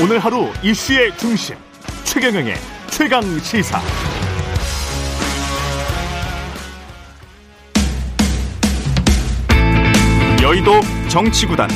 오늘 하루 이슈의 중심 최경영의 최강 시사. 여의도 정치구단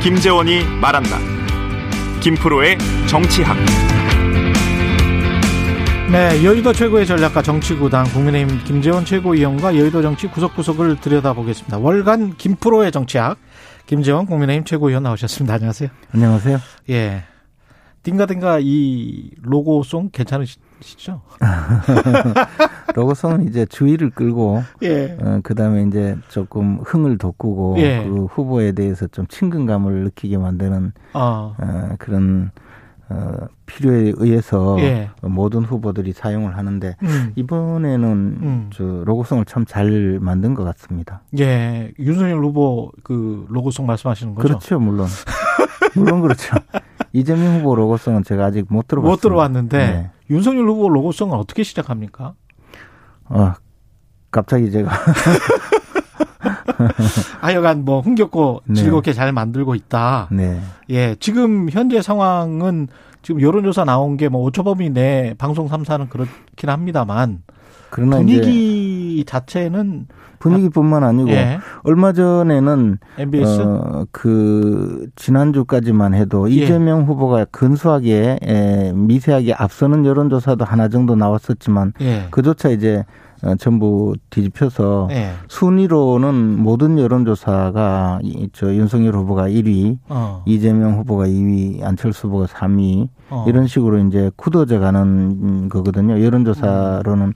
김재원이 말한다. 김프로의 정치학. 네, 여의도 최고의 전략가 정치구단 국민의힘 김재원 최고위원과 여의도 정치 구석구석을 들여다보겠습니다. 월간 김프로의 정치학 김재원 국민의힘 최고위원 나오셨습니다. 안녕하세요. 안녕하세요. 예. 띵가띵가 이 로고송 괜찮으시죠? 로고송은 이제 주의를 끌고, 예. 어, 그 다음에 이제 조금 흥을 돋구고, 예. 그 후보에 대해서 좀 친근감을 느끼게 만드는, 어. 어, 그런, 어, 필요에 의해서 예. 모든 후보들이 사용을 하는데, 음. 이번에는 음. 저 로고송을 참 잘 만든 것 같습니다. 예. 윤석열 후보 그 로고송 말씀하시는 거죠? 그렇죠, 물론. 물론 그렇죠. 이재명 후보 로고송은 제가 아직 못 들어봤습니다. 못 들어봤는데 네. 윤석열 후보 로고송은 어떻게 시작합니까? 어, 갑자기 제가 하여간 뭐 흥겹고 네. 즐겁게 잘 만들고 있다. 네. 예, 지금 현재 상황은 지금 여론조사 나온 게 뭐 5초 범위 내 방송 3사는 그렇긴 합니다만 분위기 자체는 분위기뿐만 아니고 예, 얼마 전에는 MBS 어, 그 지난주까지만 해도 예. 이재명 후보가 근소하게 에, 미세하게 앞서는 여론조사도 하나 정도 나왔었지만 예, 그조차 이제 어, 전부 뒤집혀서 예, 순위로는 모든 여론조사가 이, 저 윤석열 후보가 1위, 어, 이재명 후보가 2위, 안철수 후보가 3위 어. 이런 식으로 이제 굳어져 가는 거거든요. 여론조사로는.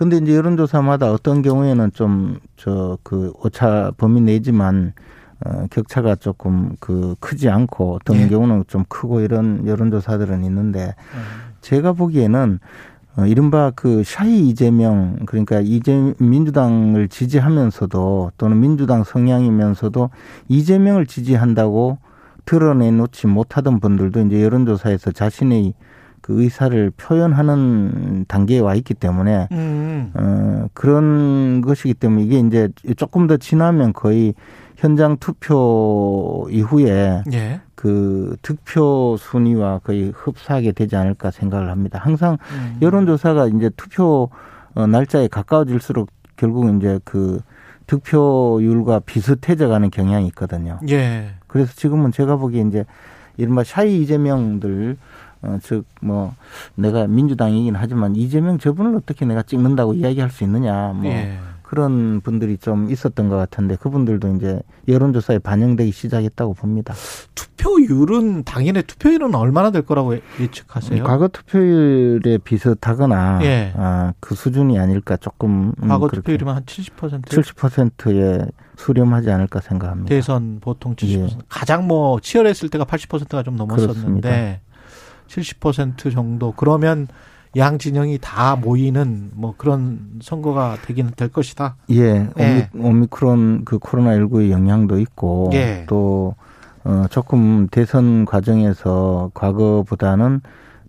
근데 이제 여론조사마다 어떤 경우에는 좀 저 그 오차 범위 내지만 어 격차가 조금 그 크지 않고 어떤 예. 경우는 좀 크고 이런 여론조사들은 있는데 음. 제가 보기에는 어 이른바 그 샤이 이재명 그러니까 이재 민주당을 지지하면서도 또는 민주당 성향이면서도 이재명을 지지한다고 드러내놓지 못하던 분들도 이제 여론조사에서 자신의 그 의사를 표현하는 단계에 와 있기 때문에 음, 어 그런 것이기 때문에 이게 이제 조금 더 지나면 거의 현장 투표 이후에 예, 그 득표 순위와 거의 흡사하게 되지 않을까 생각을 합니다. 항상 음. 여론조사가 이제 투표 어, 날짜에 가까워질수록 결국 이제 그 득표율과 비슷해져 가는 경향이 있거든요. 예, 그래서 지금은 제가 보기에 이제 이른바 샤이 이재명들 어, 즉, 뭐, 내가 민주당이긴 하지만 이재명 저분을 어떻게 내가 찍는다고 이야기할 수 있느냐, 뭐, 예. 그런 분들이 좀 있었던 것 같은데 그분들도 이제 여론조사에 반영되기 시작했다고 봅니다. 투표율은 당연히 투표율은 얼마나 될 거라고 예측하세요? 과거 투표율에 비슷하거나 예. 아, 그 수준이 아닐까 조금 음, 과거 투표율이면 한 70%? 70%에 수렴하지 않을까 생각합니다. 대선 보통 70%. 예. 가장 뭐 치열했을 때가 80%가 좀 넘었었는데 70% 정도 그러면 양 진영이 다 모이는 뭐 그런 선거가 되기는 될 것이다. 예, 예. 오미, 크론그 코로나 19의 영향도 있고 예. 또 어, 조금 대선 과정에서 과거보다는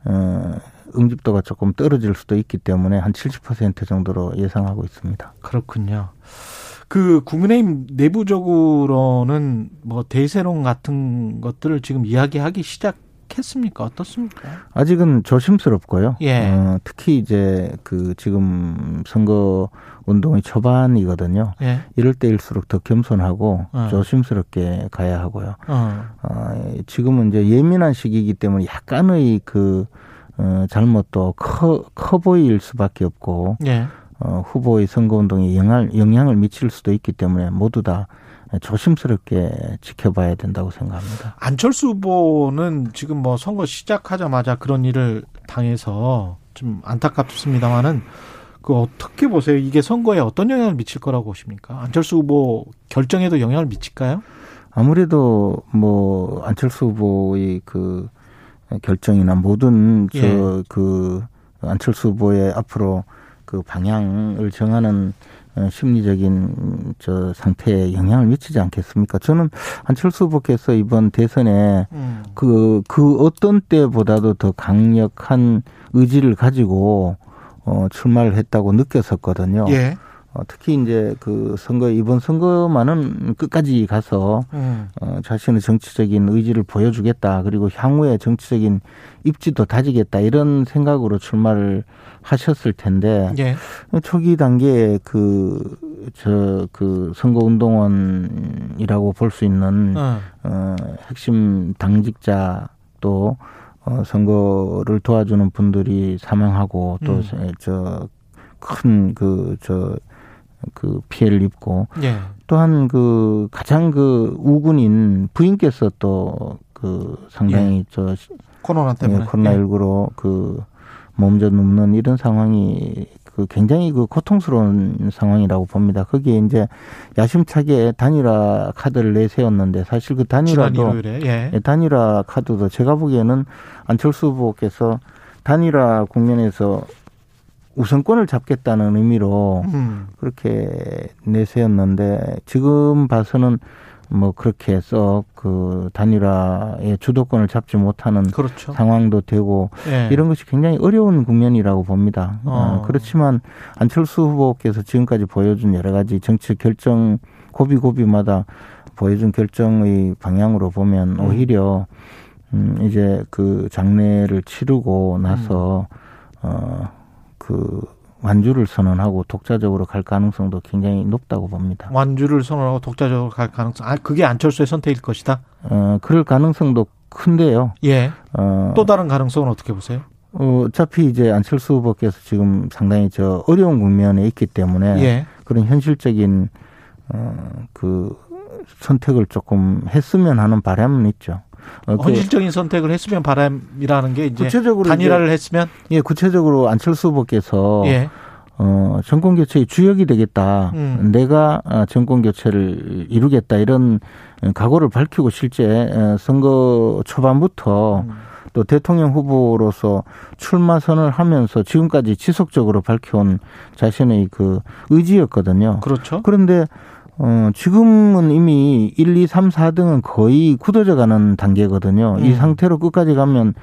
어, 응집도가 조금 떨어질 수도 있기 때문에 한 70% 정도로 예상하고 있습니다. 그렇군요. 그 국민의힘 내부적으로는 뭐 대세론 같은 것들을 지금 이야기하기 시작 했습니까? 어떻습니까? 아직은 조심스럽고요. 예. 어, 특히 이제 그 지금 선거 운동의 초반이거든요. 예. 이럴 때일수록 더 겸손하고 어. 조심스럽게 가야 하고요. 어. 어, 지금은 이제 예민한 시기이기 때문에 약간의 그 어, 잘못도 커, 커 보일 수밖에 없고 예. 어, 후보의 선거운동에 영향, 영향을 미칠 수도 있기 때문에 모두 다 조심스럽게 지켜봐야 된다고 생각합니다. 안철수 후보는 지금 뭐 선거 시작하자마자 그런 일을 당해서 좀 안타깝습니다만은 그 어떻게 보세요? 이게 선거에 어떤 영향을 미칠 거라고 보십니까? 안철수 후보 결정에도 영향을 미칠까요? 아무래도 뭐 안철수 후보의 그 결정이나 모든 예. 저그 안철수 후보의 앞으로 그 방향을 정하는 어, 심리적인 저 상태에 영향을 미치지 않겠습니까? 저는 안철수 후보께서 이번 대선에 음. 그, 그 어떤 때보다도 더 강력한 의지를 가지고 어, 출마를 했다고 느꼈었거든요. 예. 어, 특히 이제 그 선거 이번 선거만은 끝까지 가서 음. 어, 자신의 정치적인 의지를 보여주겠다 그리고 향후에 정치적인 입지도 다지겠다 이런 생각으로 출마를 하셨을 텐데 예. 초기 단계에 그저그 선거 운동원이라고 볼 수 있는 어. 어 핵심 당직자 또 어, 선거를 도와주는 분들이 사망하고 또저큰 그저 음. 그 피해를 입고 예. 또한 그 가장 그 우군인 부인께서 또 그 상당히 예. 저 코로나 때문에 예, 코로나 19로 예. 그 몸져 눕는 이런 상황이 그 굉장히 그 고통스러운 상황이라고 봅니다. 거기에 이제 야심차게 단일화 카드를 내세웠는데 사실 그 단일화도 예. 예. 단일화 카드도 제가 보기에는 안철수 후보께서 단일화 국면에서 우선권을 잡겠다는 의미로 음. 그렇게 내세웠는데 지금 봐서는 뭐 그렇게 해서 그 단일화의 주도권을 잡지 못하는 그렇죠. 상황도 되고 예. 이런 것이 굉장히 어려운 국면이라고 봅니다. 어. 어. 그렇지만 안철수 후보께서 지금까지 보여준 여러 가지 정치 결정 고비 고비마다 보여준 결정의 방향으로 보면 음. 오히려 음 이제 그 장례를 치르고 나서 음. 어 그 완주를 선언하고 독자적으로 갈 가능성도 굉장히 높다고 봅니다. 완주를 선언하고 독자적으로 갈 가능성, 아 그게 안철수의 선택일 것이다. 어 그럴 가능성도 큰데요. 예. 어, 또 다른 가능성은 어떻게 보세요? 어, 어차피 이제 안철수 후보께서 지금 상당히 저 어려운 국면에 있기 때문에 예. 그런 현실적인 어 그 선택을 조금 했으면 하는 바람은 있죠. 어, 그 헌실적인 선택을 했으면 바람이라는 게 이제 구체적으로 단일화를 이제, 했으면 예 구체적으로 안철수 후보께서 예. 어, 정권 교체의 주역이 되겠다. 음. 내가 어, 정권 교체를 이루겠다. 이런 각오를 밝히고 실제 어, 선거 초반부터 음. 또 대통령 후보로서 출마 선을 하면서 지금까지 지속적으로 밝혀온 자신의 그 의지였거든요. 그렇죠. 그런데 어, 지금은 이미 1, 2, 3, 4등은 거의 굳어져 가는 단계거든요. 음. 이 상태로 끝까지 가면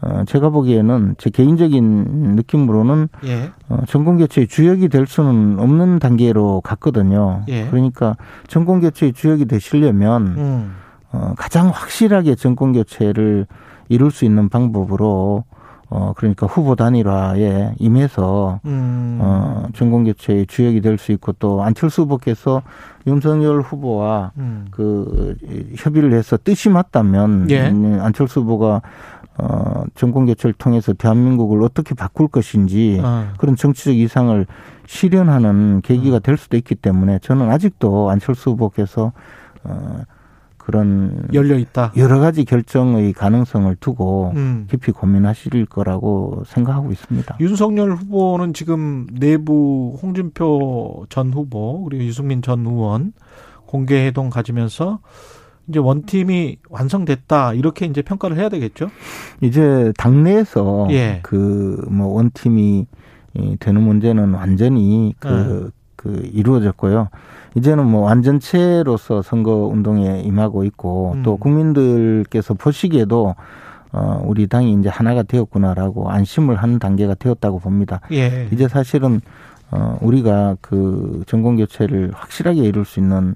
어, 제가 보기에는 제 개인적인 느낌으로는 예. 어, 정권 교체의 주역이 될 수는 없는 단계로 갔거든요. 예. 그러니까 정권 교체의 주역이 되시려면 음. 어, 가장 확실하게 정권 교체를 이룰 수 있는 방법으로 어 그러니까 후보 단일화에 임해서 음. 어 정권 교체의 주역이 될 수 있고 또 안철수 후보께서 윤석열 후보와 음. 그 협의를 해서 뜻이 맞다면 예. 음, 안철수 후보가 어 정권 교체를 통해서 대한민국을 어떻게 바꿀 것인지 어. 그런 정치적 이상을 실현하는 계기가 음. 될 수도 있기 때문에 저는 아직도 안철수 후보께서 어 그런 열려 있다. 여러 가지 결정의 가능성을 두고 음. 깊이 고민하실 거라고 생각하고 있습니다. 윤석열 후보는 지금 내부 홍준표 전 후보 그리고 유승민 전 의원 공개 회동 가지면서 이제 원팀이 완성됐다 이렇게 이제 평가를 해야 되겠죠. 이제 당내에서 예. 그뭐 원팀이 되는 문제는 완전히 그, 네. 그 이루어졌고요. 이제는 뭐 완전체로서 선거 운동에 임하고 있고 음. 또 국민들께서 보시기에도 어, 우리 당이 이제 하나가 되었구나라고 안심을 하는 단계가 되었다고 봅니다. 예. 이제 사실은 어, 우리가 그 정권 교체를 확실하게 이룰 수 있는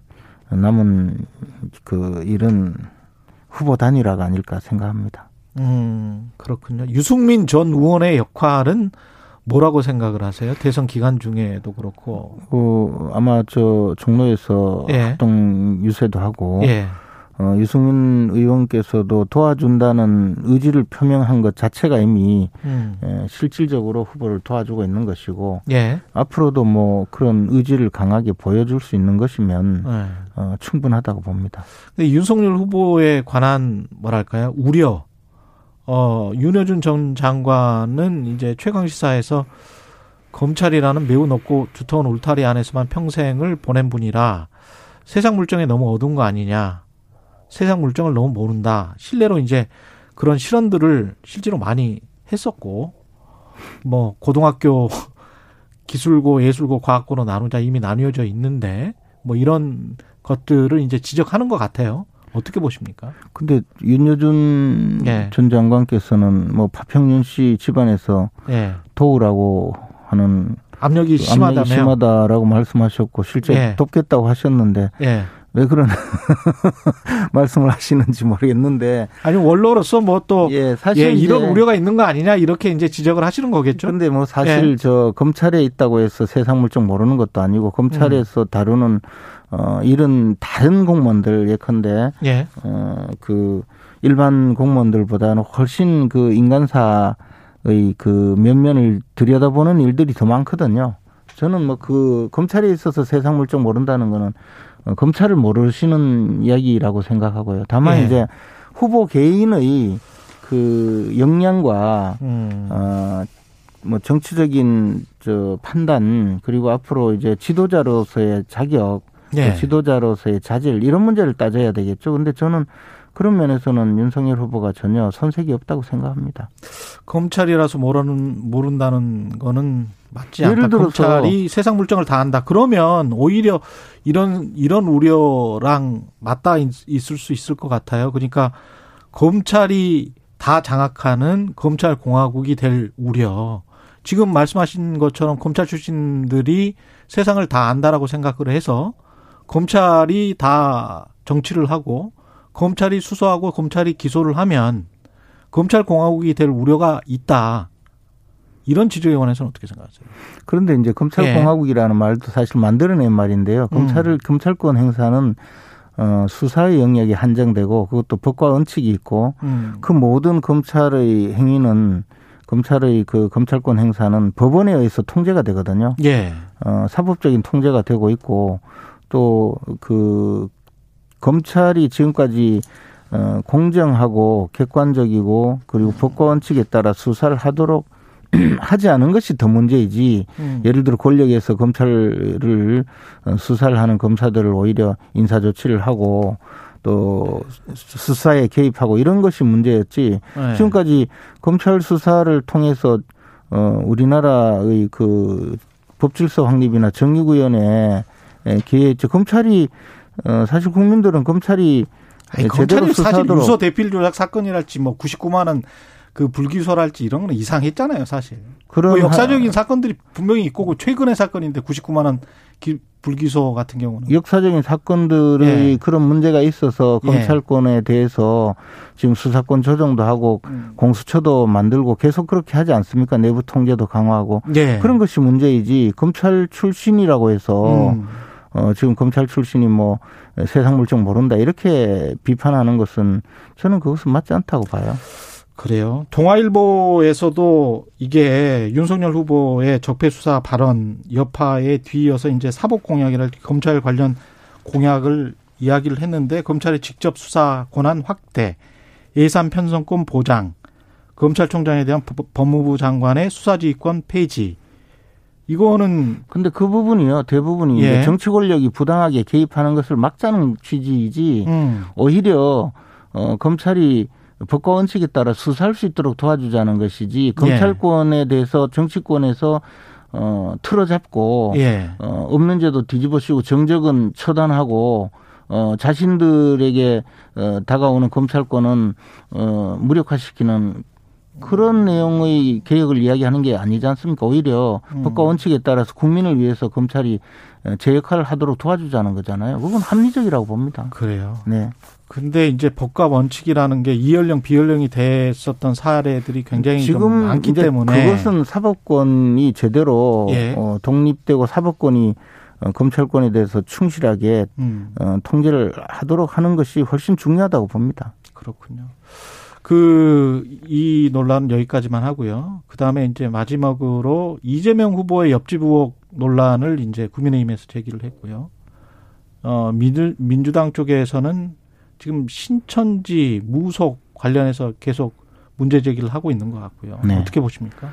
남은 그 일은 후보 단일화가 아닐까 생각합니다. 음, 그렇군요. 유승민 전 의원의 역할은 뭐라고 생각을 하세요? 대선 기간 중에도 그렇고. 어, 아마 저 종로에서 예. 활동 유세도 하고. 예. 어, 유승민 의원께서도 도와준다는 의지를 표명한 것 자체가 이미 음. 예, 실질적으로 후보를 도와주고 있는 것이고 예. 앞으로도 뭐 그런 의지를 강하게 보여줄 수 있는 것이면 예. 어, 충분하다고 봅니다. 근데 윤석열 후보에 관한 뭐랄까요 우려 어, 윤여준 전 장관은 이제 최강 시사에서 검찰이라는 매우 높고 두터운 울타리 안에서만 평생을 보낸 분이라 세상 물정에 너무 어두운 거 아니냐. 세상 물정을 너무 모른다. 실례로 이제 그런 실언들을 실제로 많이 했었고, 뭐, 고등학교 기술고, 예술고, 과학고로 나누자 이미 나뉘어져 있는데, 뭐 이런 것들을 이제 지적하는 것 같아요. 어떻게 보십니까? 근데 윤여준 예. 전 장관께서는 뭐 파평윤 씨 집안에서 예. 도우라고 하는 압력이 그 심하다며. 압력이 심하다라고 말씀하셨고 실제 예. 돕겠다고 하셨는데 예. 왜 그런 말씀을 하시는지 모르겠는데 아니 원로로서 뭐또 예 사실 예, 이런 우려가 있는 거 아니냐 이렇게 이제 지적을 하시는 거겠죠. 근데 뭐 사실 예. 저 검찰에 있다고 해서 세상 물정 모르는 것도 아니고 검찰에서 다루는 어 이런 다른 공무원들 예컨대 예. 어그 일반 공무원들보다는 훨씬 그 인간사의 그 면면을 들여다보는 일들이 더 많거든요. 저는 뭐 그 검찰에 있어서 세상 물정 모른다는 거는 어, 검찰을 모르시는 이야기라고 생각하고요. 다만 예. 이제 후보 개인의 그 역량과 음. 어, 뭐 정치적인 저 판단 그리고 앞으로 이제 지도자로서의 자격, 예. 지도자로서의 자질 이런 문제를 따져야 되겠죠. 근데 저는 그런 면에서는 윤석열 후보가 전혀 선색이 없다고 생각합니다. 검찰이라서 모르는 모른다는 거는 맞지 예를 않다. 들어서 검찰이 세상 물정을 다 한다. 그러면 오히려 이런 이런 우려랑 맞닿아 있- 있을 수 있을 것 같아요. 그러니까 검찰이 다 장악하는 검찰 공화국이 될 우려. 지금 말씀하신 것처럼 검찰 출신들이 세상을 다 안다라고 생각을 해서 검찰이 다 정치를 하고 검찰이 수사하고 검찰이 기소를 하면 검찰 공화국이 될 우려가 있다. 이런 지적에 관해서는 어떻게 생각하세요? 그런데 이제 검찰 예. 공화국이라는 말도 사실 만들어낸 말인데요. 검찰을 검찰권 행사는 어 수사의 영역이 한정되고 그것도 법과 원칙이 있고 음. 그 모든 검찰의 행위는 검찰의 그 검찰권 행사는 법원에 의해서 통제가 되거든요. 예. 어, 사법적인 통제가 되고 있고 또 그 검찰이 지금까지 어, 공정하고 객관적이고 그리고 법과 원칙에 따라 수사를 하도록 하지 않은 것이 더 문제이지 음. 예를 들어 권력에서 검찰을 어, 수사를 하는 검사들을 오히려 인사 조치를 하고 또 수사에 개입하고 이런 것이 문제였지 예. 지금까지 검찰 수사를 통해서 어 우리나라의 그 법질서 확립이나 정의구현에 기회 저 검찰이 어 사실 국민들은 검찰이 아니, 제대로 검찰이 사실 유서 대필 조작 사건이랄지 뭐 99만 원 그 불기소랄지 이런 건 이상했잖아요, 사실. 그런 뭐 역사적인 사건들이 분명히 있고 그 최근의 사건인데 99만 원 기- 불기소 같은 경우는 역사적인 사건들의 예. 그런 문제가 있어서 예. 검찰권에 대해서 지금 수사권 조정도 하고 음. 공수처도 만들고 계속 그렇게 하지 않습니까? 내부 통제도 강화하고 예. 그런 것이 문제이지 검찰 출신이라고 해서 음. 어, 지금 검찰 출신이 뭐 세상 물정 모른다 이렇게 비판하는 것은 저는 그것은 맞지 않다고 봐요. 그래요. 동아일보에서도 이게 윤석열 후보의 적폐 수사 발언 여파에 뒤이어서 이제 사법 공약이랄 검찰 관련 공약을 이야기를 했는데 검찰의 직접 수사 권한 확대, 예산 편성권 보장, 검찰총장에 대한 법- 법무부 장관의 수사지휘권 폐지. 이거는 근데 그 부분이요 대부분이 예. 정치 권력이 부당하게 개입하는 것을 막자는 취지이지 음, 오히려 어, 검찰이 법과 원칙에 따라 수사할 수 있도록 도와주자는 예. 것이지 검찰권에 대해서 정치권에서 어, 틀어잡고 예. 어, 없는 죄도 뒤집어씌우고 정적은 처단하고 어, 자신들에게 어, 다가오는 검찰권은 어, 무력화시키는 그런 내용의 개혁을 이야기하는 게 아니지 않습니까? 오히려 음. 법과 원칙에 따라서 국민을 위해서 검찰이 어, 제 역할을 하도록 도와주자는 거잖아요. 그건 합리적이라고 봅니다. 그래요. 네. 근데 이제 법과 원칙이라는 게 이연령 비연령이 됐었던 사례들이 굉장히 좀 지금 많기 때문에 그것은 사법권이 제대로 예. 어, 독립되고 사법권이 어, 검찰권에 대해서 충실하게 음, 어, 통제를 하도록 하는 것이 훨씬 중요하다고 봅니다. 그렇군요. 그 이 논란은 여기까지만 하고요. 그 다음에 이제 마지막으로 이재명 후보의 옆집 의혹 논란을 이제 국민의힘에서 제기를 했고요. 어 민주, 민주당 쪽에서는 지금 신천지 무속 관련해서 계속 문제 제기를 하고 있는 것 같고요. 네. 어떻게 보십니까?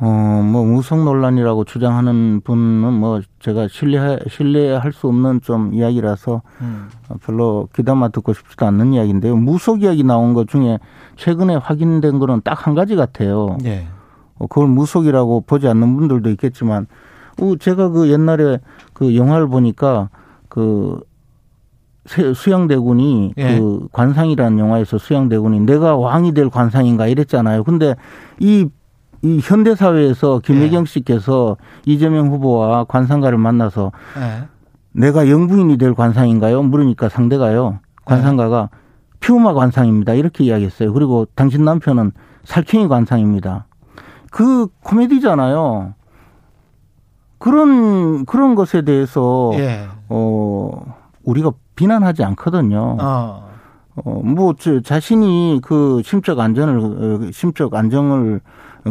어, 뭐, 무속 논란이라고 주장하는 분은 뭐, 제가 신뢰, 신뢰할 수 없는 좀 이야기라서 음. 별로 귀담아 듣고 싶지도 않는 이야기인데요. 무속 이야기 나온 것 중에 최근에 확인된 거는 딱 한 가지 같아요. 예. 어, 그걸 무속이라고 보지 않는 분들도 있겠지만, 어, 제가 그 옛날에 그 영화를 보니까 그 세- 수양대군이 예. 그 관상이라는 영화에서 수양대군이 내가 왕이 될 관상인가 이랬잖아요. 근데 이 이 현대 사회에서 김혜경 씨께서 이재명 후보와 관상가를 만나서 예. 내가 영부인이 될 관상인가요? 물으니까 상대가요. 관상가가 피우마 관상입니다. 이렇게 이야기했어요. 그리고 당신 남편은 살쾡이 관상입니다. 그 코미디잖아요. 그런 그런 것에 대해서 예. 어 우리가 비난하지 않거든요. 어. 어, 뭐, 저, 자신이 그 심적 안전을, 어, 심적 안정을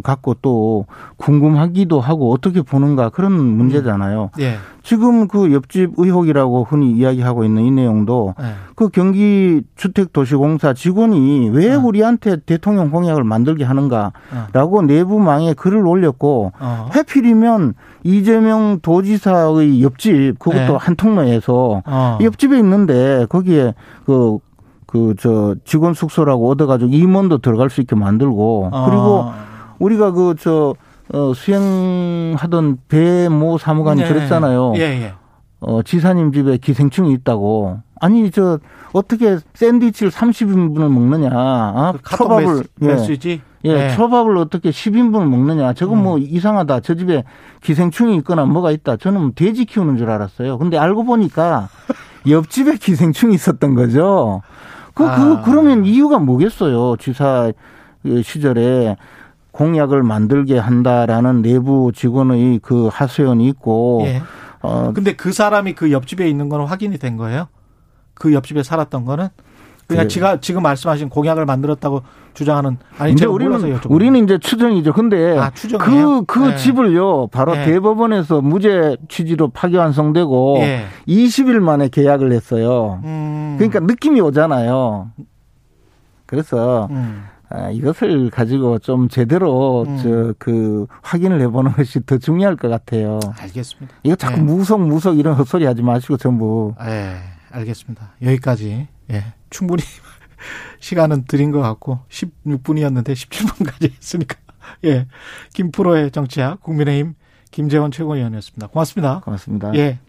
갖고 또 궁금하기도 하고 어떻게 보는가 그런 문제잖아요. 예. 지금 그 옆집 의혹이라고 흔히 이야기하고 있는 이 내용도 예. 그 경기 주택도시공사 직원이 왜 어. 우리한테 대통령 공약을 만들게 하는가라고 내부망에 글을 올렸고 어. 해필이면 이재명 도지사의 옆집 그것도 네. 한 통로에서 어. 옆집에 있는데 거기에 그 그저 직원 숙소라고 얻어가지고 임원도 들어갈 수 있게 만들고 어. 그리고 우리가 그저 어, 수행하던 배모 사무관이 네. 그랬잖아요. 예, 예. 어, 지사님 집에 기생충이 있다고. 아니 저 어떻게 샌드위치를 30인분을 먹느냐? 아, 그 초밥을 메시, 예. 메시지. 예, 예. 초밥을 어떻게 10인분을 먹느냐? 저건 뭐 이상하다. 저 집에 기생충이 있거나 뭐가 있다. 저는 뭐 돼지 키우는 줄 알았어요. 근데 알고 보니까 옆집에 기생충이 있었던 거죠. 그, 아. 그, 그러면 이유가 뭐겠어요? 지사 시절에 공약을 만들게 한다라는 내부 직원의 그 하소연이 있고, 예. 어, 근데 그 사람이 그 옆집에 있는 거는 확인이 된 거예요? 그 옆집에 살았던 거는? 그냥 그래. 지가 지금 말씀하신 공약을 만들었다고 주장하는 아니 제가 우리는 우리는 이제 추정이죠. 근데 아, 추정이에요? 그, 그 네. 집을요, 바로 네. 대법원에서 무죄 취지로 파기환송되고 예. 20일 만에 계약을 했어요. 음. 그러니까 느낌이 오잖아요. 그래서 음. 아, 이것을 가지고 좀 제대로 음. 저그 확인을 해보는 것이 더 중요할 것 같아요. 알겠습니다. 이거 자꾸 네. 무속 무속 이런 헛소리 하지 마시고 전부 예, 알겠습니다. 여기까지 예, 충분히 시간은 드린 것 같고 16분이었는데 17분까지 했으니까 예, 김프로의 정치학 국민의힘 김재원 최고위원이었습니다. 고맙습니다. 고맙습니다. 예.